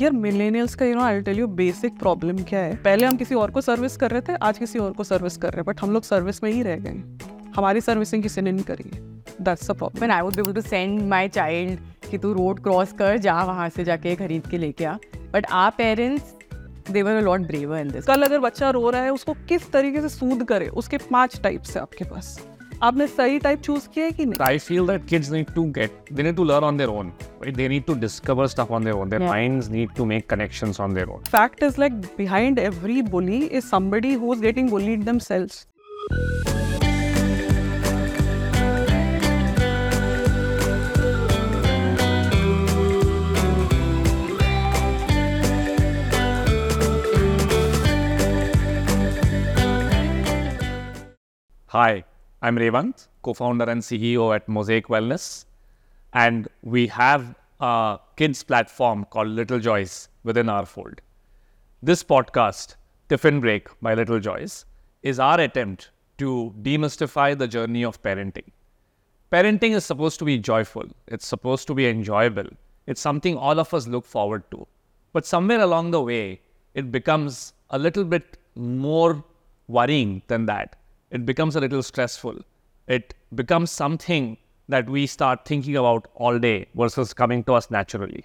यार मिलेनियल्स का you know I tell you basic problem क्या है? पहले हम किसी और को सर्विस कर रहे थे आज किसी और को सर्विस कर रहे हैं बट हम लोग सर्विस में ही रह गए हमारी सर्विसिंग किसी ने नहीं करी है। That's the problem when I would be able to send my child कि तू रोड क्रॉस कर जा वहाँ से जाके खरीद के लेके आ। But are parents they were a lot braver in this कल अगर बच्चा रो रहा है उसको किस तरीके से सूद करे? उसके पाँच टाइप्स है आपके पास। आपने सही टाइप चूज़ किया है कि नहीं? I feel that kids need to get they need to learn on their own they need to discover stuff on their own their minds need to make connections on their own fact is like behind every bully is somebody who is getting bullied themselves Hi, I'm Revant, co-founder and CEO at Mosaic Wellness, and we have a kids platform called Little Joys within our fold. This podcast, Tiffin Break by Little Joys, is our attempt to demystify the journey of parenting. Parenting is supposed to be joyful, it's supposed to be enjoyable, it's something all of us look forward to. But somewhere along the way, it becomes a little bit more worrying than that. It becomes a little stressful. It becomes something that we start thinking about all day versus coming to us naturally.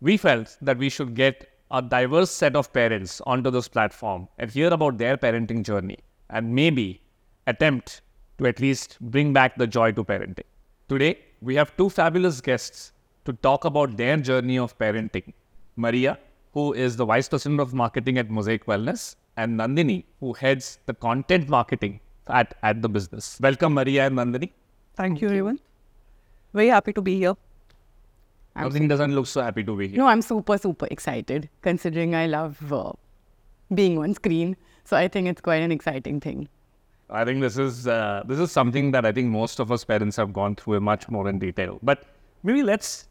We felt that we should get a diverse set of parents onto this platform and hear about their parenting journey and maybe attempt to at least bring back the joy to parenting. Today, we have two fabulous guests to talk about their journey of parenting Maria, who is the Vice President of Marketing at Mosaic Wellness, and Nandini, who heads the content marketing at, at the business. Welcome, Maria and Nandini. thank you everyone very happy to be here Nandini doesn't look so happy to be here. No, I'm super, super excited considering I love uh, being on screen. So I think it's quite an exciting thing. I think this is uh, this is something that I think most of us parents have gone through much more in detail. But maybe let's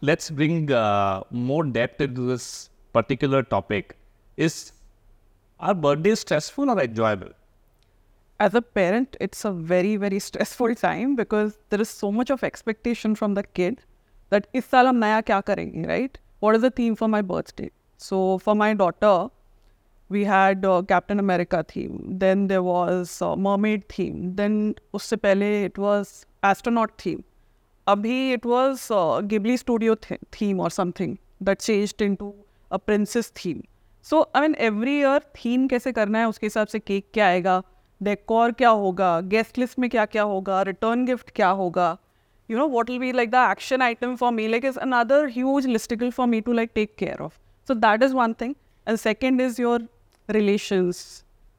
let's bring uh, more depth into this particular topic. Is are birthdays stressful or enjoyable? As a parent, it's a very, very stressful time because there is so much of expectation from the kid that saal naya kya karenge, right? What is the theme for my birthday? So for my daughter, we had uh, Captain America theme. Then there was uh, mermaid theme. Then usse pehle it was astronaut theme. Abhi it was uh, Ghibli studio th- theme or something that changed into a princess theme. So I mean every year theme कैसे करना है, उसके हिसाब से cake क्या आएगा decor क्या होगा गेस्ट लिस्ट में क्या क्या होगा रिटर्न गिफ्ट क्या होगा you know what will be like the action item for me like is another huge listicle for me to like take care of so that is one thing and second is your relations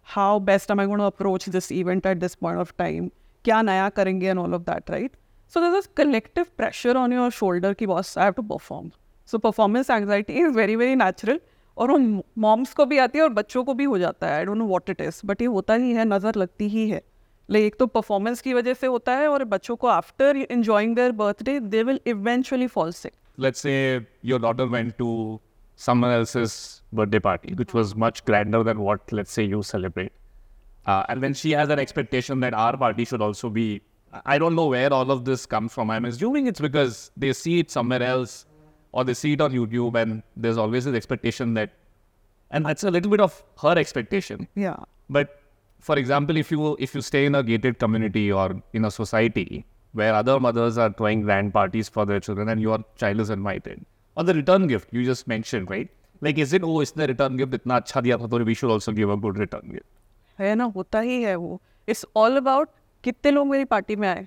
how best am I gonna approach this event at this point of time क्या नया करेंगे and all of that right so this is collective pressure on your shoulder की boss I have to perform so performance anxiety is very very natural और उन moms को भी आती है और बच्चों को भी हो जाता है। I don't know it is but ये होता ही है नज़र लगती ही है। लाइक एक तो परफॉर्मेंस की वजह से होता है और बच्चों को after enjoying their birthday they will eventually fall sick let's say your daughter went to someone else's birthday party which was much grander than what let's say you celebrate and then she has an expectation that our party should also be I don't know where all of this comes from I am assuming it's because they see it somewhere else or they see it on YouTube, and there's always this expectation that, and that's a little bit of her expectation. या But for example, if you if you stay in a gated community or in a society where other mothers are throwing grand parties for their children and your child is invited, or the return gift you just mentioned, right? Like, is it oh, इसने return gift इतना अच्छा दिया था तो we should also give a good return gift. है ना होता ही है वो इट्स ऑल अबाउट कितने लोग मेरी पार्टी में आए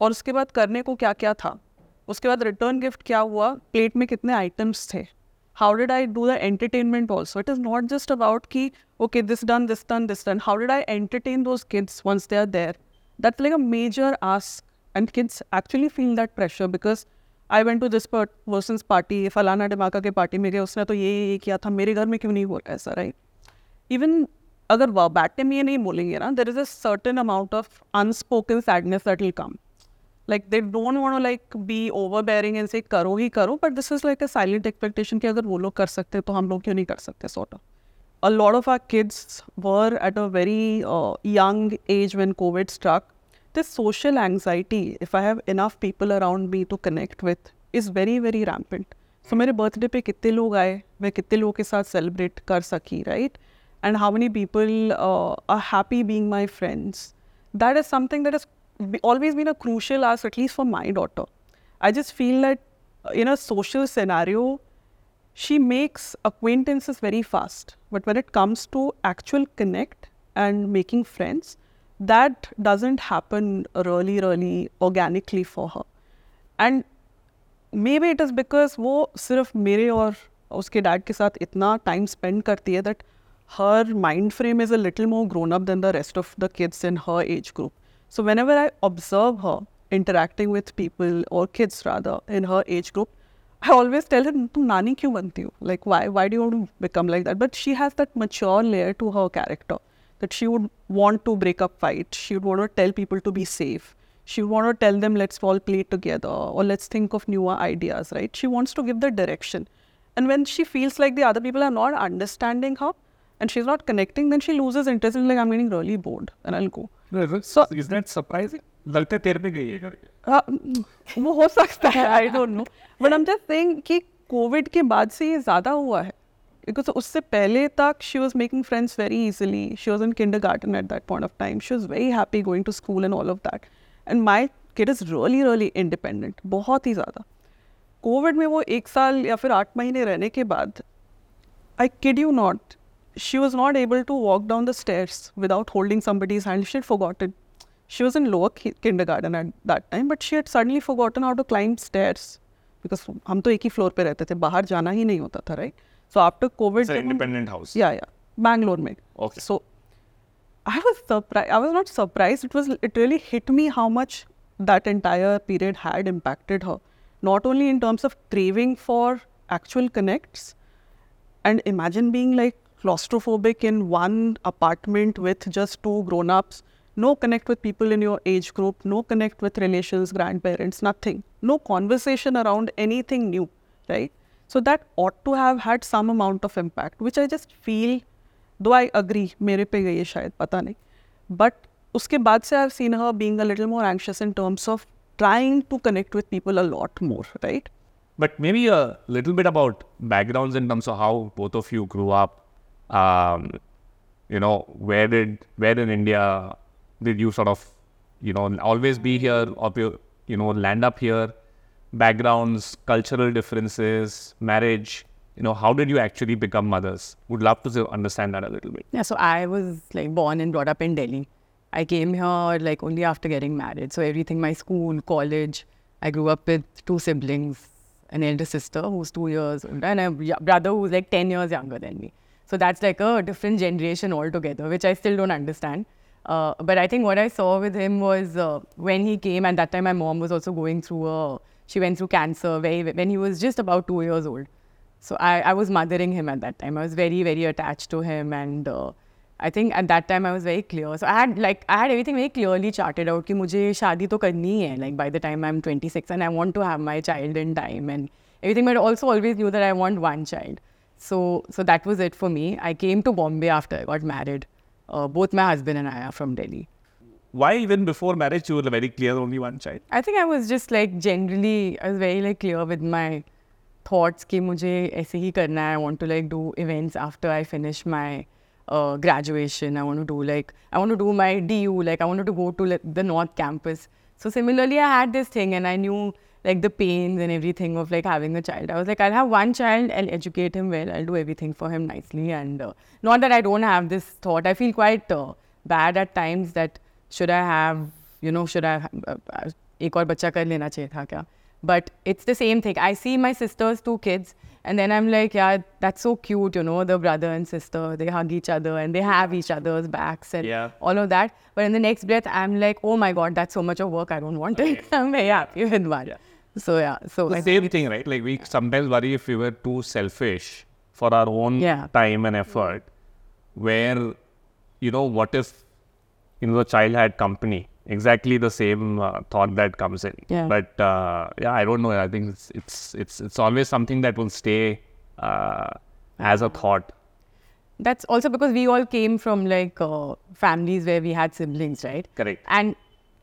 और उसके बाद करने को क्या क्या था उसके बाद रिटर्न गिफ्ट क्या हुआ? प्लेट में कितने आइटम्स थे? How did I do the entertainment also it is not just about कि okay this done this done this done how did I entertain those kids once they are there that like a major ask and kids actually feel that pressure because I went to this person's party फलाना डिमाका के party में गए, उसने तो ये ये किया था, मेरे घर में क्यों नहीं हो रहा ऐसा राइट इवन अगर बैठने में ये नहीं बोलेंगे ना there is a certain amount of unspoken sadness that will come like they don't want like B over bearing and से करो ही करो but this is like a silent expectation कि अगर वो लोग कर सकते तो हम लोग क्यों नहीं कर सकते sort of a lot of our kids were at a very uh, young age when COVID struck. This social anxiety, if I have enough people around me to connect with, is very, very rampant. सो मेरे birthday पे कितने लोग आए मैं कितने लोगों के साथ सेलिब्रेट कर सकी right and how many people are happy being my friends that is something that has be- always been a crucial ask, at least for my daughter. I just feel that uh, in a social scenario, she makes acquaintances very fast. But when it comes to actual connect and making friends, that doesn't happen really, really organically for her. And maybe it is because वो सिर्फ मेरे और उसके dad के साथ इतना time spend करती है that her mind frame is a little more grown up than the rest of the kids in her age group. so whenever I observe her interacting with people or kids rather in her age group, I always tell her, "Tum nani kyun banti ho? Like why why do you want to become like that?" But she has that mature layer to her character that she would want to break up fights. She would want to tell people to be safe. She would want to tell them, "Let's all play together" or "Let's think of newer ideas." Right? She wants to give the direction. And when she feels like the other people are not understanding her and she's not connecting, then she loses interest and like I'm getting really bored and I'll go. लगता है गई है हाँ, वो हो सकता है I don't know but I am just saying कि कोविड के बाद से ये ज़्यादा हुआ है। बिकॉज़ उससे पहले तक she was making friends very easily she was in kindergarten at that point of time she was very happy going to school and all of that and my kid is really really independent बहुत ही ज़्यादा। Covid में वो एक साल या फिर आठ महीने रहने के बाद I kid you not she was not able to walk down the stairs without holding somebody's hand. She had forgotten. She was in lower ki- kindergarten at that time, but she had suddenly forgotten how to climb stairs because हम तो एक ही floor पे रहते थे बाहर जाना ही नहीं होता था right so after Covid It's an independent house. या या बैंगलोर में Okay. so I was surprised. I was not surprised. It was. It really hit me how much that entire period had impacted her. Not only in terms of craving for actual connects, and imagine being like claustrophobic in one apartment with just two grown-ups. No connect with people in your age group. No connect with relations, grandparents. Nothing. No conversation around anything new. Right. So that ought to have had some amount of impact, which I just feel दो I agree मेरे पे गई है शायद पता नहीं but उसके बाद से I seen her being a little more anxious in terms of trying to connect with people a lot more right But maybe a little bit about backgrounds in terms of how both of you grew up. um, you know, where did where in India did you sort of, you know, always be here or you know land up here? Backgrounds, cultural differences, marriage. You know, how did you actually become mothers? Would love to understand that a little bit. Yeah, so I was like born and brought up in Delhi. I came here like only after getting married. So everything, my school, college, I grew up with two siblings, an elder sister who's two years older and a brother who's like 10 years younger than me. So that's like a different generation altogether, which I still don't understand. Uh, but I think what I saw with him was uh, when he came, and that time my mom was also going through a, she went through cancer very, when he was just about two years old. So I, I was mothering him at that time. I was very, very attached to him. And uh, I think at that time I was very clear. So I had like, I had everything very clearly charted out. that mujhe like by the time I'm 26 and I want to have my child in time and everything. But also always knew that I want one child. So, so that was it for me. I came to Bombay after I got married. Uh, both my husband and I are from Delhi. Why even before marriage you were very clear only one child? I think I was just like generally, I was very like clear with my thoughts कि मुझे ऐसे ही करना है. I want to like do events after I finish my uh, graduation. I want to do like, I want to do my DU, like I wanted to go to like, the North Campus. So similarly, I had this thing and I knew like the pains and everything of like having a child. I was like, I'll have one child, I'll educate him well, I'll do everything for him nicely. And uh, not that I don't have this thought. I feel quite uh, bad at times that should I have, you know, should I have, uh, uh, एक और बच्चा कर लेना चाहिए था क्या? But it's the same thing. I see my sister's two kids, and then I'm like, yeah, that's so cute, you know, the brother and sister, they hug each other and they have each other's backs and Yeah. all of that. But in the next breath, I'm like, oh my God, that's so much of work. I don't want it. I'm very happy with one. So, yeah. So, the I same thing, right? Like we sometimes worry if we were too selfish for our own Yeah. time and effort. Where, you know, what if, you know, the child had company? Exactly the same uh, thought that comes in. Yeah. But uh, yeah, I don't know. I think it's it's it's it's always something that will stay uh, as a thought. that's also because we all came from like uh, families where we had siblings, right? Correct. And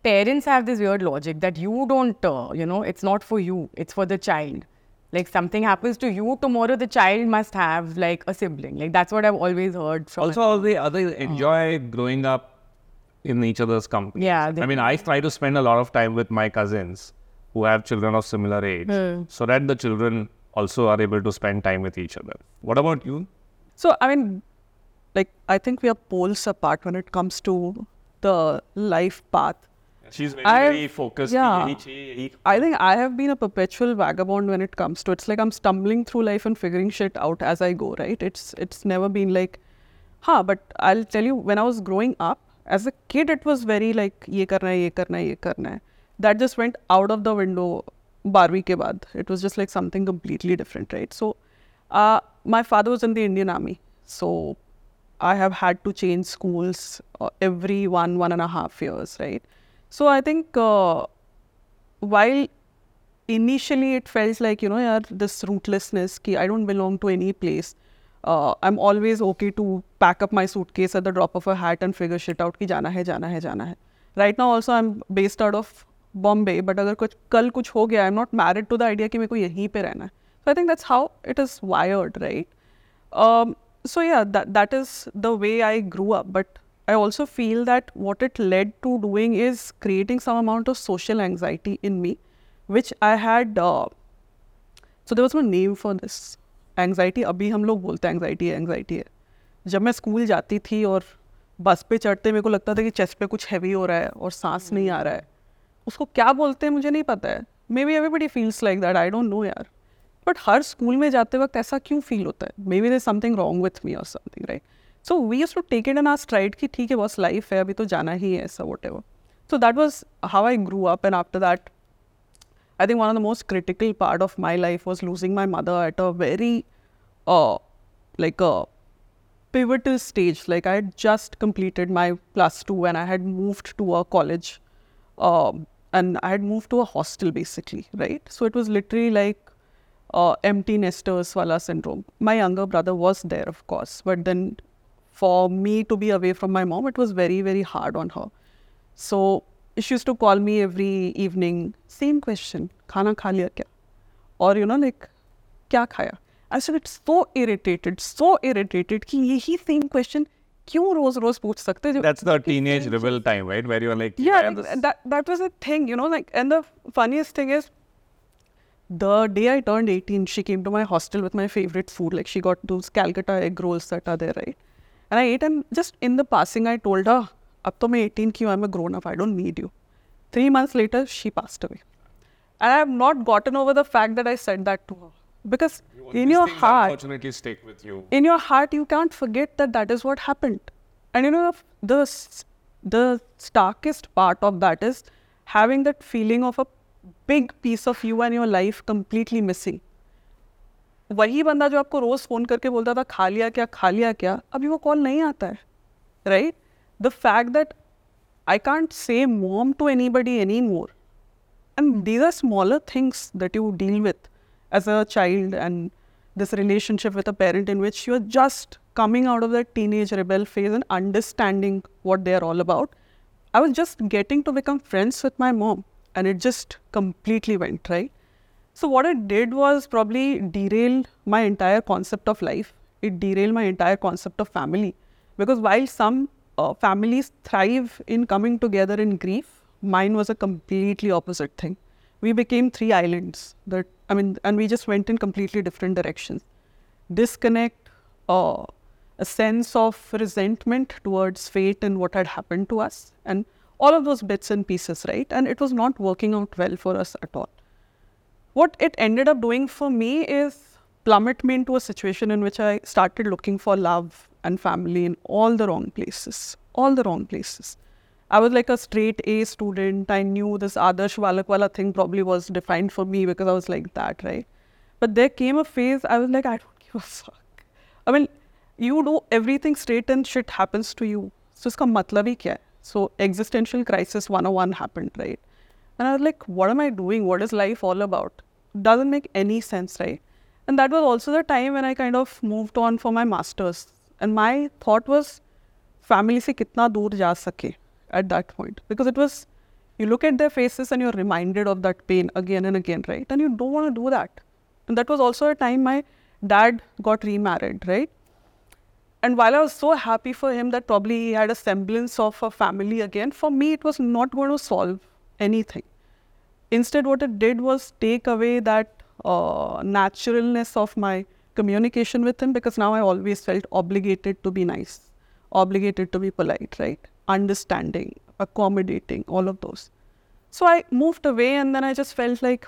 parents have this weird logic that you don't, uh, you know, it's not for you, it's for the child. Like something happens to you tomorrow, the child must have like a sibling. Like that's what I've always heard from. Also, all the other enjoy growing up in each other's company. Yeah, I mean, I try to spend a lot of time with my cousins who have children of similar age, so that the children also are able to spend time with each other. What about you? So, I mean, like, I think we are poles apart when it comes to the life path. She's very, I've- very focused. yeah. Yahi chahiye, yahi- I think I have been a perpetual vagabond when it comes to it's like I'm stumbling through life and figuring shit out as I go, right? It's it's never been like, huh, but I'll tell you, when I was growing up, as a kid, it was very like, ye karna hai, ye karna hai, ye karna hai. That just went out of the window Barwi ke baad. It was just like something completely different, right? So, uh, my father was in the Indian Army. So, I have had to change schools uh, every one, one and a half years, right? So, I think uh, while initially it felt like you know yaar, this rootlessness ki i don't belong to any place uh, i'm always okay to pack up my suitcase at the drop of a hat and figure shit out ki jana hai jana hai jana hai right now also i'm based out of bombay but अगर कुछ कल कुछ हो गया i'm not married to the idea कि मेरे को यहीं पे रहना है so i think that's how it is wired right um, so yeah that that is the way i grew up but i also feel that what it led to doing is creating some amount of social anxiety in me which i had uh, so there was no name for this. Anxiety अभी हम लोग बोलते हैं anxiety है anxiety है। जब मैं school जाती थी और बस पे चढ़ते मेरे को लगता था कि चेस्ट पे कुछ हैवी हो रहा है और सांस नहीं आ रहा है। उसको क्या बोलते हैं मुझे नहीं पता है। Maybe everybody feels like that I don't know यार। बट हर स्कूल में जाते वक्त ऐसा क्यों फील होता है? Maybe there something wrong with me और something right So we used to take it in our stride ki theek hai boss life hai abhi to jana hi hai so whatever. So that was how I grew up and after that I think one of the most critical part of my life was losing my mother at a very uh like a pivotal stage like I had just completed my plus 2 and I had moved to a college um, and I had moved to a hostel basically right so it was literally like uh, empty nesters wala syndrome. My younger brother was there, of course, for me to be away from my mom, it was very very hard on her. So she used to call me every evening, same question, खाना खा लिया क्या? Or you know like, क्या खाया? I said it's so irritated, so irritated कि यही same question क्यों रोज रोज पूछ सकते जो That's the teenage rebel time, right? Where you're like, yeah I am like, this- that that was a thing you know like and the funniest thing is the day i turned 18 she came to my hostel with my favorite food like she got those calcutta egg rolls that are there right And i ate and just in the passing i told her ab to main 18 ki i'm a grown up i don't need you. Three months later she passed away. And i have not gotten over the fact that i said that to her. Because in your heart unfortunately stick with you. in your heart you can't forget that that is what happened. And you know the the starkest part of that is having that feeling of a big piece of you and your life completely missing वही बंदा जो आपको रोज phone करके बोलता था, खा लिया क्या, खा लिया क्या? अभी वो कॉल नहीं आता है right the fact that I can't say mom to anybody anymore and these are smaller things that you deal with as a child and this relationship with a parent in which you are just coming out of the teenage rebel phase and understanding what they are all about I was just getting to become friends with my mom and it just completely went right so what it did was probably derail my entire concept of life. It derailed my entire concept of family. Because while some uh, families thrive in coming together in grief mine was a completely opposite thing. We became three islands that i mean and we just went in completely different directions. Disconnect uh, a sense of resentment towards fate and what had happened to us and all of those bits and pieces right? And it was not working out well for us at all what it ended up doing for me is plummet me into a situation in which I started looking for love and family in all the wrong places, all the wrong places. I was like a straight A student. I knew this Adarsh Balakwala thing probably was defined for me because I was like that, right? But there came a phase I was like, I don't give a fuck. I mean, you do everything straight and shit happens to you. So, iska matlab hi kya So, existential crisis 101 happened, right? And I was like, what am I doing? What is life all about? Doesn't make any sense, right? And that was also the time when I kind of moved on for my master's. And my thought was, family se kitna dur ja sake at that point. Because it was, you look at their faces and you're reminded of that pain again and again, right? And you don't want to do that. And that was also a time my dad got remarried, right? And while I was so happy for him that probably he had a semblance of a family again, for me it was not going to solve anything. Instead, what it did was take away that uh, naturalness of my communication with him because now I always felt obligated to be nice, obligated to be polite, right? Understanding, accommodating, all of those. So I moved away and then I just felt like,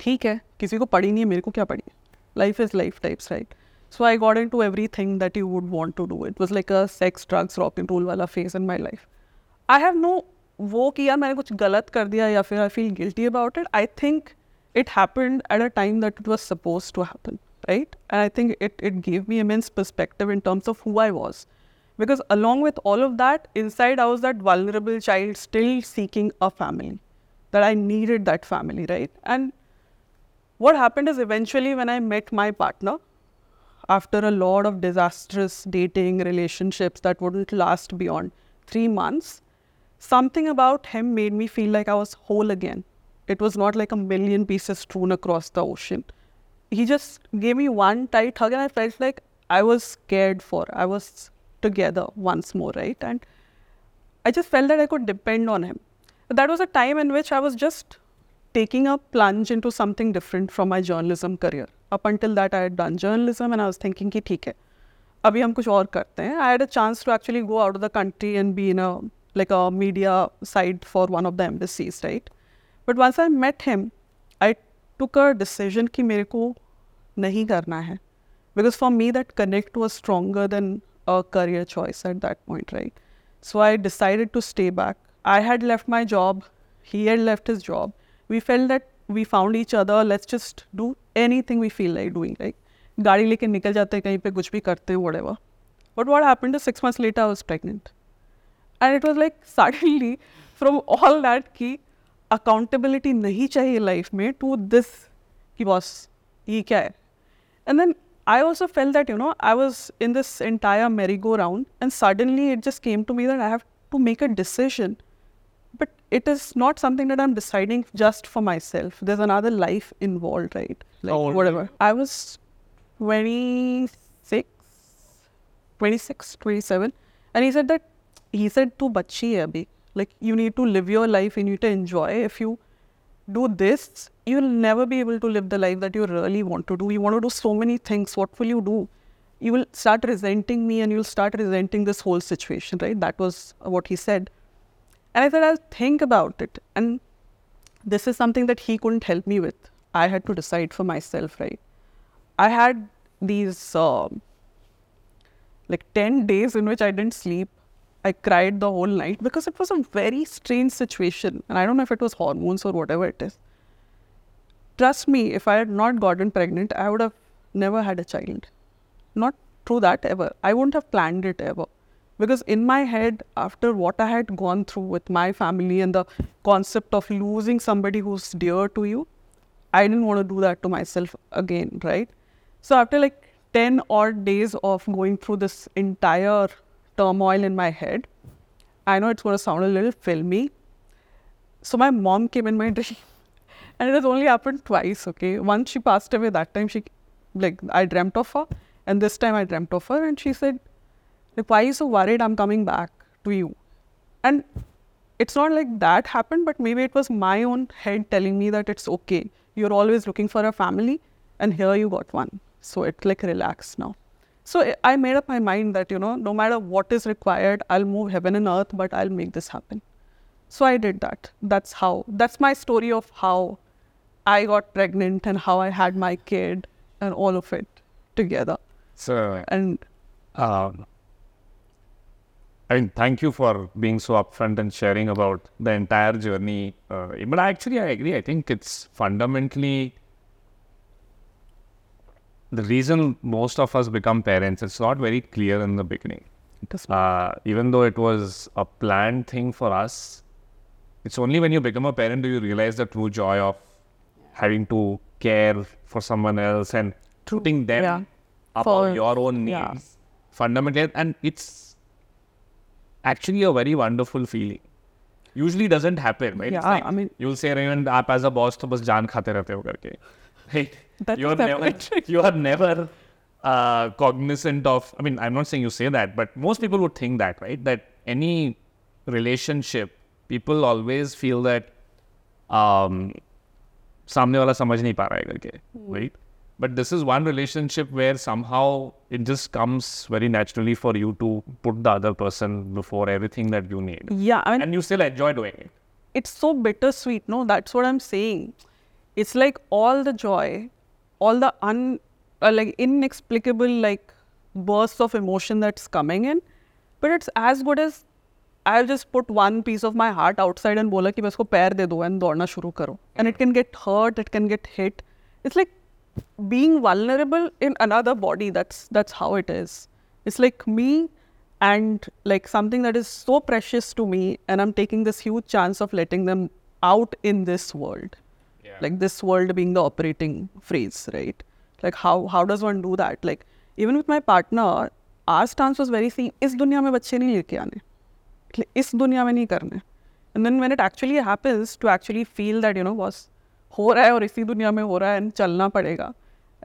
ठीक है किसी को पड़ी नहीं है मेरे को क्या पड़ी है life is life types right so I got into everything that you would want to do it was like a sex drugs rock and roll वाला phase in my life I have no वो कि यार मैंने कुछ गलत कर दिया या फिर I feel guilty about it I think it happened at a time that it was supposed to happen, right? And I think it, it gave me immense perspective in terms of who I was. Because along with all of that, inside I was that vulnerable child still seeking a family, that I needed that family, right? And what happened is eventually when I met my partner, after a lot of disastrous dating relationships that wouldn't last beyond three months, something about him made me feel like I was whole again. It was not like a million pieces strewn across the ocean. He just gave me one tight hug, and I felt like I was cared for. I was together once more, right? And I just felt that I could depend on him. That was a time in which I was just taking a plunge into something different from my journalism career. Up until that, I had done journalism, and I was thinking, ki, theek hai, abhi hum kuch aur karte. I had a chance to actually go out of the country and be in a like a media side for one of the embassies, right? But once I met him, I took a decision कि मेरे को नहीं करना है because for me that connect was stronger than a career choice at that point, right? So I decided to stay back. I had left my job, he had left his job. We felt that we found each other, let's just do anything we feel like doing. Like गाड़ी लेके निकल जाते कहीं पे कुछ भी करते whatever. But what happened is six months later I was pregnant. And it was like suddenly from all that कि accountability नहीं चाहिए life में to this कि boss ये क्या है and then I also felt that, you know, I was in this entire merry-go-round and suddenly it just came to me that I have to make a decision. But it is not something that I'm deciding just for myself. There's another life involved, right? Like How old were whatever. I was 26, 26, 27. And he said that, he said, tu bachi abhi. Like you need to live your life, you need to enjoy. If you do this, you'll never be able to live the life that you really want to do. You want to do so many things. What will you do? You will start resenting me and you'll start resenting this whole situation, right? That was what he said. And I said, I'll think about it. And this is something that he couldn't help me with. I had to decide for myself, right? I had these um like 10 days in which I didn't sleep. I cried the whole night because it was a very strange situation. And I don't know if it was hormones or whatever it is. Trust me, if I had not gotten pregnant, I would have never had a child. Not through that ever. I wouldn't have planned it ever. Because in my head, after what I had gone through with my family and the concept of losing somebody who's dear to you, I didn't want to do that to myself again, right? So after like 10 odd days of going through this entire turmoil in my head, I know it's going to sound a little filmy. So my mom came in my dream. And it has only happened twice, okay? Once she passed away, that time she, like, I dreamt of her. And this time I dreamt of her. And she said, like, why are you so worried I'm coming back to you? And it's not like that happened, but maybe it was my own head telling me that it's okay. You're always looking for a family, and here you got one. So it's like relax now. So I- made up my mind that, you know, no matter what is required, I'll move heaven and earth, but I'll make this happen. So I did that. That's how, that's my story of how I got pregnant and how I had my kid and all of it together. So, And um, I mean, thank you for being so upfront and sharing about the entire journey. Uh, but actually, I agree. I think it's fundamentally the reason most of us become parents, it's not very clear in the beginning. Uh, even though it was a planned thing for us, it's only when you become a parent do you realize the true joy of having to care for someone else and putting them yeah. your own needs. Yeah. Fundamentally, and it's actually a very wonderful feeling. Usually doesn't happen, right? Yeah, like I mean, you'll say, Revant, as a boss, to bas jaan khate rehte ho karke. Right? That's you are never, separate. you are never uh, cognizant of. I mean, I'm not saying you say that, but most people would think that, right? That any relationship, people always feel that um, सामने वाला समझ नहीं पा रहा है करके, right? But this is one relationship where somehow it just comes very naturally for you to put the other person before everything that you need, Yeah, I mean, and you still enjoy doing it. it's so bittersweet. No, that's what I'm saying. It's like all the joy, all the un, uh, like inexplicable like bursts of emotion that's coming in, but it's as good as I've just put one piece of my heart outside and बोला कि बस को पैर दे दो and दौड़ना शुरू करो. And it can get hurt, it can get hit. It's like being vulnerable in another body. That's that's how it is. It's like me and like something that is so precious to me and i'm taking this huge chance of letting them out in this world Yeah. like this world being the operating phrase right? Like how how does one do that? Like even with my partner our stance was very same. is dunya mein bacche nahi leke aane is dunya mein nahi karne and then when it actually happens to actually feel that you know was ho raha hai aur isi duniya mein ho raha hai and chalna padega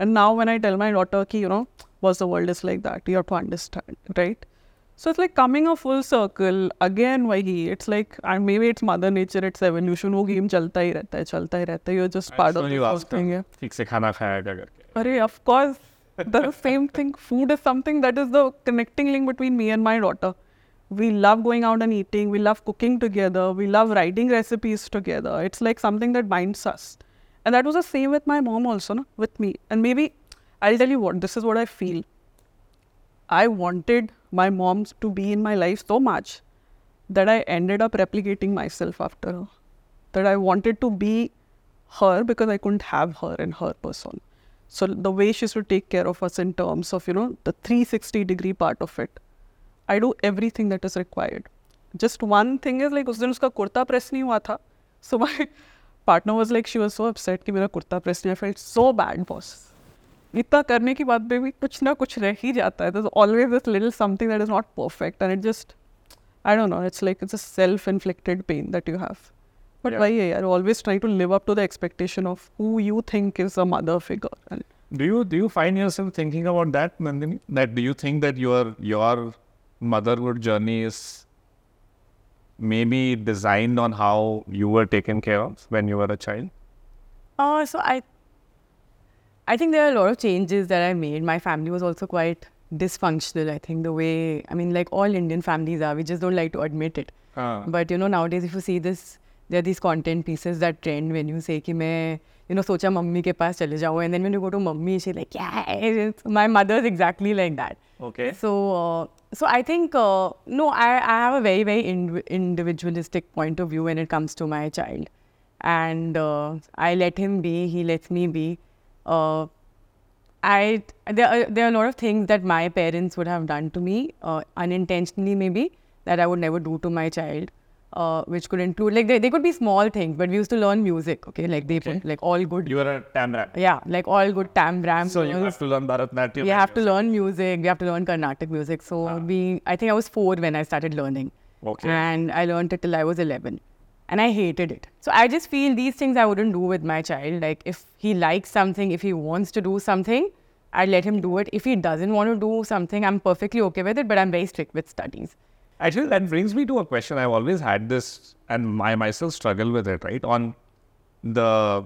and now when i tell my daughter ki you know was the world is like that you have to understand right? so it's like coming a full circle again वही it's like and maybe it's mother nature it's evolution वो game चलता ही रहता है चलता ही रहता है you're just part of So the you whole asked her, thing yeah ठीक से खाना खाया क्या करके Arey, of course. the same thing. Food is something that is the connecting link between me and my daughter. We love going out and eating. We love cooking together. We love writing recipes together. It's like something that binds us. And that was the same with my mom also, no? with me. And maybe I'll tell you what, this is what I feel. I wanted my mom to be in my life so much that I ended up replicating myself after her. That I wanted to be her because I couldn't have her in her person. So the way she used to take care of us in terms of, you know, the 360 degree part of it. I do everything that is required. Just one thing is like उस दिन उसका kurta press नहीं हुआ था. So my partner was like she was so upset कि मेरा kurta press नहीं I felt so bad boss. इतना करने के बाद भी कुछ ना कुछ रह ही जाता है। Always this little something that is not perfect and it just I don't know it's like it's a self inflicted pain that you have but वही है यार always try to live up to the expectation of who you think is a mother figure do you do you find your thinking about that Nandini that do you think that your your motherhood journey is may be designed on how you were taken care of when you are a child so I I think there are a lot of changes that I made. My family was also quite dysfunctional. I think the way, I mean, like all Indian families are, we just don't like to admit it. Uh, But you know, nowadays if you see this, there are these content pieces that trend when you say कि मैं, you know, सोचा mummy के पास चले जाऊँ, and then when you go to mummy, she's like, yeah, it's- my mother is exactly like that. okay. So, uh, so I think uh, no, I, I have a very very ind- individualistic point of view when it comes to my child, and uh, I let him be. He lets me be. Uh, I there are, there are a lot of things that my parents would have done to me uh, unintentionally maybe that I would never do to my child. Uh, which could include like they, they could be small things, but we used to learn music. Okay, like they put like all good. You were a tamra. yeah, like all good tambram. So you have to learn Bharatnatyam. we have to learn music. We have to learn Carnatic music. So we, I think I was four when I started learning, Okay. and I learned it till I was eleven, and I hated it. So I just feel these things I wouldn't do with my child. Like if he likes something, if he wants to do something, I'd let him do it. If he doesn't want to do something, I'm perfectly okay with it. But I'm very strict with studies. Actually, that brings me to a question. I've always had this, and I myself struggle with it, right? On the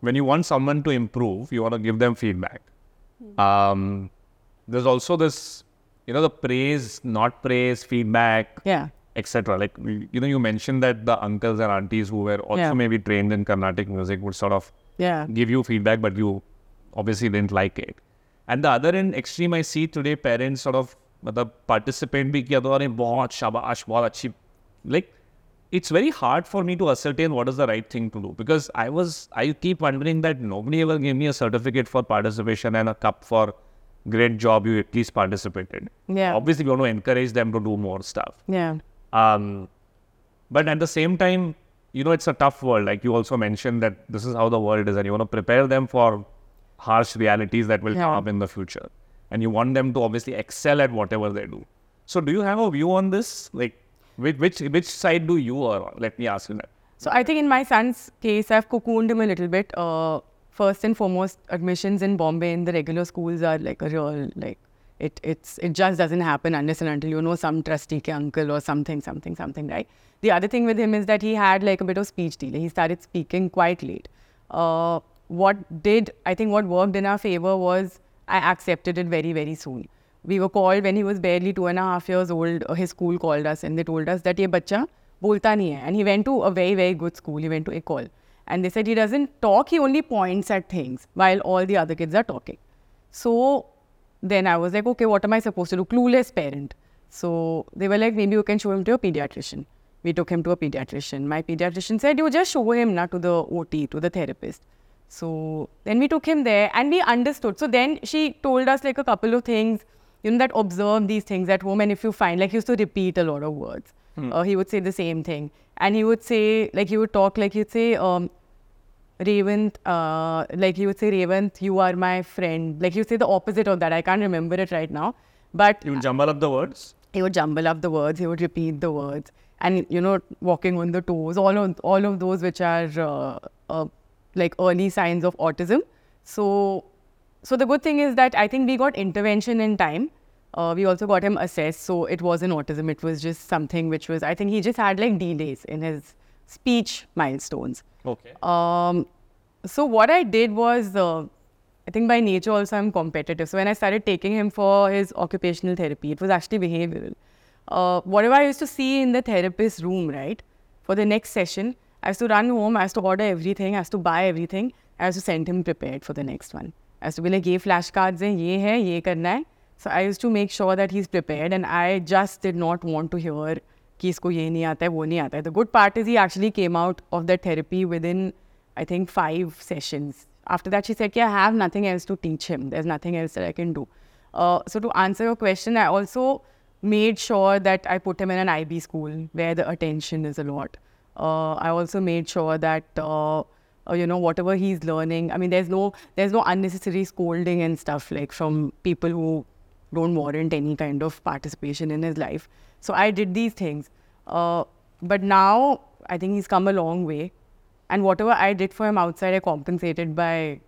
when you want someone to improve, you want to give them feedback. Um, there's also this, you know, the praise, not praise, feedback, Yeah etc. Like we- you know, you mentioned that the uncles and aunties who were also Yeah. maybe trained in Carnatic music would sort of Yeah. give you feedback, but you obviously didn't like it. And the other end extreme, I see today parents sort of मतलब participate भी किया तो अरे बहुत शाबाश बहुत अच्छी like it's very hard for me to ascertain what is the right thing to do because I was I keep wondering that nobody ever gave me a certificate for participation and a cup for great job you at least participated. Yeah. Obviously, we want to encourage them to do more stuff. Yeah. um, but at the same time, you know, it's a tough world. Like you also mentioned that this is how the world is, and you want to prepare them for harsh realities that will come up in the future. And you want them to obviously excel at whatever they do. So, do you have a view on this? Like, which which, which side do you or let me ask you that? So I think in my son's case, I've cocooned him a little bit. Uh, first and foremost, admissions in Bombay in the regular schools are like a real like it it's it just doesn't happen unless and until you know some trustee ke uncle or something, something, something, right? The other thing with him is that he had like a bit of speech delay. He started speaking quite late. Uh, what did I think what worked in our favor was I accepted it very, very soon. We were called when he was barely two and a half years old. Uh, his school called us and they told us that ye bacha bolta nahi hai. And he went to a very, very good school. He went to Ekol. And they said he doesn't talk, he only points at things while all the other kids are talking. So then I was like, okay, what am I supposed to do? Clueless parent. So they were like, maybe you can show him to a pediatrician. We took him to a pediatrician. My pediatrician said, you just show him na, to the OT, to the therapist. So then we took him there and we understood. So then she told us like a couple of things, you know, that observe these things at home. And if you find, like, he used to repeat a lot of words. Uh, he would say the same thing. And he would say, like, he would talk, like, he'd say, um, Revant, uh, like he would say, Revant, you are my friend. Like would say the opposite of that. I can't remember it right now. But You would jumble up the words. he would jumble up the words, he would repeat the words, and you know, walking on the toes, all of all of those which are uh, uh, like early signs of autism. So, so the good thing is that I think we got intervention in time. Uh, we also got him assessed, so it wasn't autism. It was just something which was I think he just had like delays in his speech milestones. Okay. Um, so what I did was, uh, I think by nature also I'm competitive. So when I started taking him for his occupational therapy, it was actually behavioral. Uh, whatever I used to see in the therapist's room, right, for the next session, I used to run home, I used to order everything, I used to buy everything, I used to send him prepared for the next one. I used to be like, ye flashcards hai, ye hai, ye karna hai. So I used to make sure that he's prepared and I just did not want to hear कि इसको ये नहीं आता है, वो नहीं आता है. The good part is he actually came out of that therapy within, I think, five sessions. After that, she said, I have nothing else to teach him. There's nothing else that I can do. Uh, so to answer your question, I also made sure that I put him in an IB school where the attention is a lot. Uh, I also made sure that uh, uh, you know whatever he's learning. I mean, there's no there's no unnecessary scolding and stuff like from people who don't warrant any kind of participation in his life. So I did these things. Uh, but now I think he's come a long way. And whatever I did for him outside, I compensated by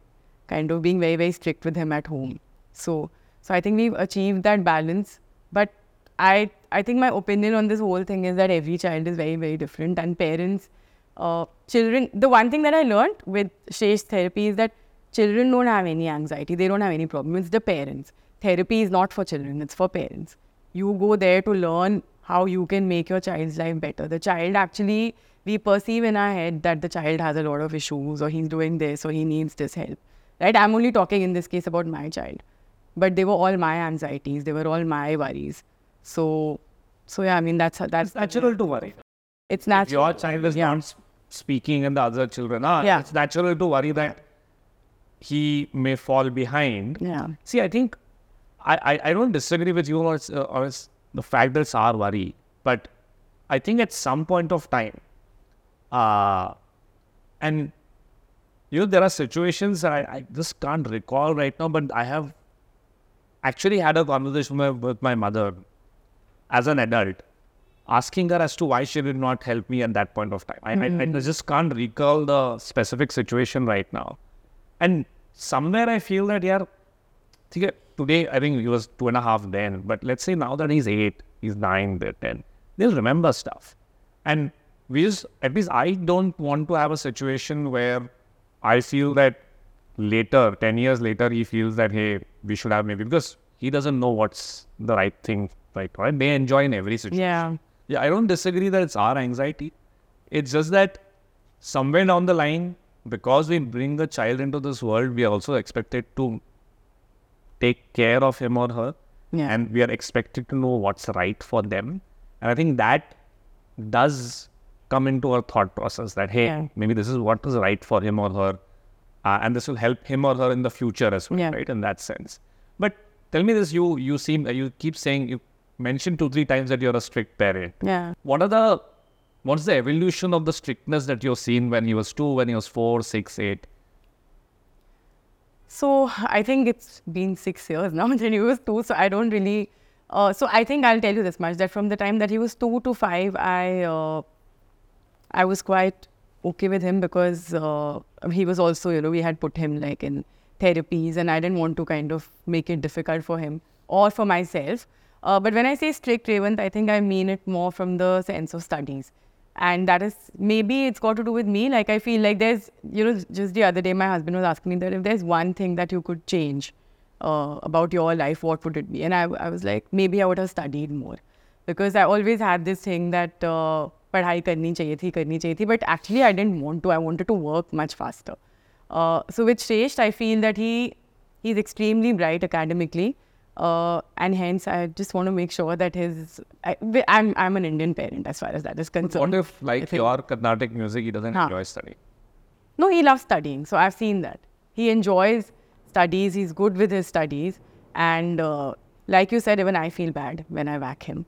kind of being very, very strict with him at home. So, so I think we've achieved that balance. But I, I think my opinion on this whole thing is that every child is very, very different, and parents, uh, children. The one thing that I learned with speech therapy is that children don't have any anxiety. They don't have any problem. It's the parents. Therapy is not for children. It's for parents. You go there to learn how you can make your child's life better. The child actually, we perceive in our head that the child has a lot of issues or he's doing this or he needs this help. Right? I'm only talking in this case about my child. But they were all my anxieties, they were all my worries. So so yeah, I mean that's that's Natural to worry. It's If natural. your child is not speaking and the other children are, Yeah. it's natural to worry that he may fall behind. Yeah. See, I think I, I don't disagree with you on, uh, on the fact that are worry, but I think at some point of time, uh, and you know, there are situations that I, I just can't recall right now, but I have actually had a conversation with my, with my mother as an adult, asking her as to why she did not help me at that point of time. I, mm. I, I mm-hmm. just can't recall the specific situation right now. And somewhere I feel that, yeah, today I think he was two and a half then, but let's say now that he's eight, he's nine, they're ten, they'll remember stuff. And we just, at least I don't want to have a situation where I feel that later, 10 years later, he feels that, hey, we should have maybe, because he doesn't know what's the right thing, right? right? They enjoy in every situation. Yeah. Yeah, I don't disagree that it's our anxiety. It's just that somewhere down the line, because we bring the child into this world, we are also expected to take care of him or her. Yeah. And we are expected to know what's right for them. And I think that does come into our thought process that, hey, Yeah. maybe this is what is right for him or her. Uh, and this will help him or her in the future as well, Yeah. right? In that sense. But tell me this, you you seem, you keep saying, you mentioned two, three times that you're a strict parent. Yeah. What are the what's the evolution of the strictness that you've seen when he was two, when he was four, six, eight? So I think it's been six years now that he was two. So I don't really. Uh, so I think I'll tell you this much that from the time that he was two to five, I uh, I was quite okay with him because uh, he was also, you know, we had put him like in therapies and I didn't want to kind of make it difficult for him or for myself. Uh, but when I say strict Revant, I think I mean it more from the sense of studies And that is maybe it's got to do with me. Like I feel like there's, you know, just the other day my husband was asking me that if there's one thing that you could change uh, about your life, what would it be? And I, I was like, maybe I would have studied more. Because I always had this thing that uh, पढ़ाई करनी चाहिए थी करनी चाहिए थी but actually I didn't want to I wanted to work much faster uh, so with Shresht I feel that he he's extremely bright academically uh, and hence I just want to make sure that his I, I'm I'm an Indian parent as far as that is concerned What if, like your Carnatic music, he doesn't Huh. enjoy studying? no, he loves studying. So I've seen that. He enjoys studies. He's good with his studies. And uh, like you said, even I feel bad when I whack him.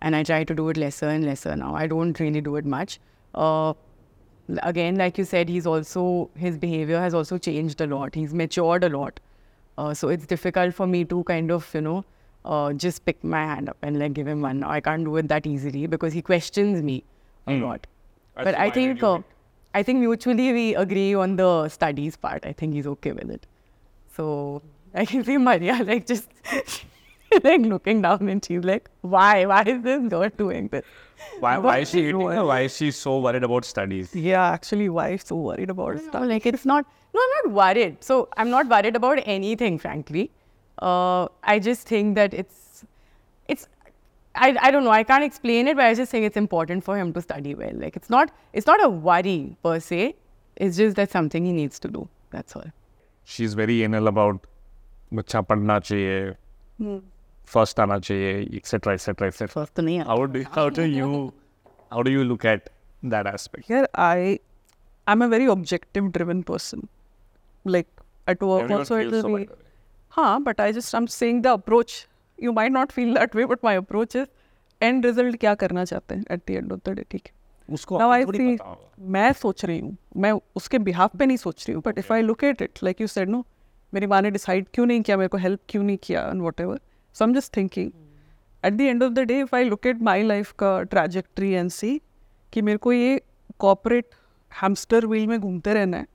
And I try to do it lesser and lesser now. I don't really do it much. Uh, again, like you said, he's also, his behavior has also changed a lot. He's matured a lot. Uh, so it's difficult for me to kind of, you know, uh, just pick my hand up and like give him one. I can't do it that easily because he questions me a lot. That's but I think uh. I think mutually we agree on the studies part. I think he's okay with it. So I can see Maria like just like looking down and she's like, why? Why is this girl doing this? Why, why is she you eating know, or why is she so worried about studies? Yeah, actually, why so worried about No, like it's not. No, I'm not worried. So I'm not worried about anything, frankly. Uh, I just think that it's, it's. I, I don't know. I can't explain it, but I just think it's important for him to study well. Like it's not. It's not a worry per se. It's just that something he needs to do. That's all. She's very anal about बच्चा पढ़ना चाहिए first आना चाहिए etcetera etcetera etcetera first नहीं how do how do you how do you look at that aspect यार I I am a very objective driven person like at work also it will be but I just I am saying the approach you might not feel that way but my approach is end result क्या करना चाहते हैं at the end of the day ठीक है उसको Now, I see, मैं सोच रही हूँ मैं उसके बिहाफ पे नहीं सोच रही हूँ but if I look at it like you said no मेरी माँ ने डिसाइड क्यों नहीं किया मेरे को हेल्प क्यों नहीं किया and whatever so am just thinking at the end of the day if I look at my life का ट्रैजेक्ट्री एंड सी कि मेरे को ये कॉपरेट हैमस्टर व्हील में घूमते रहना है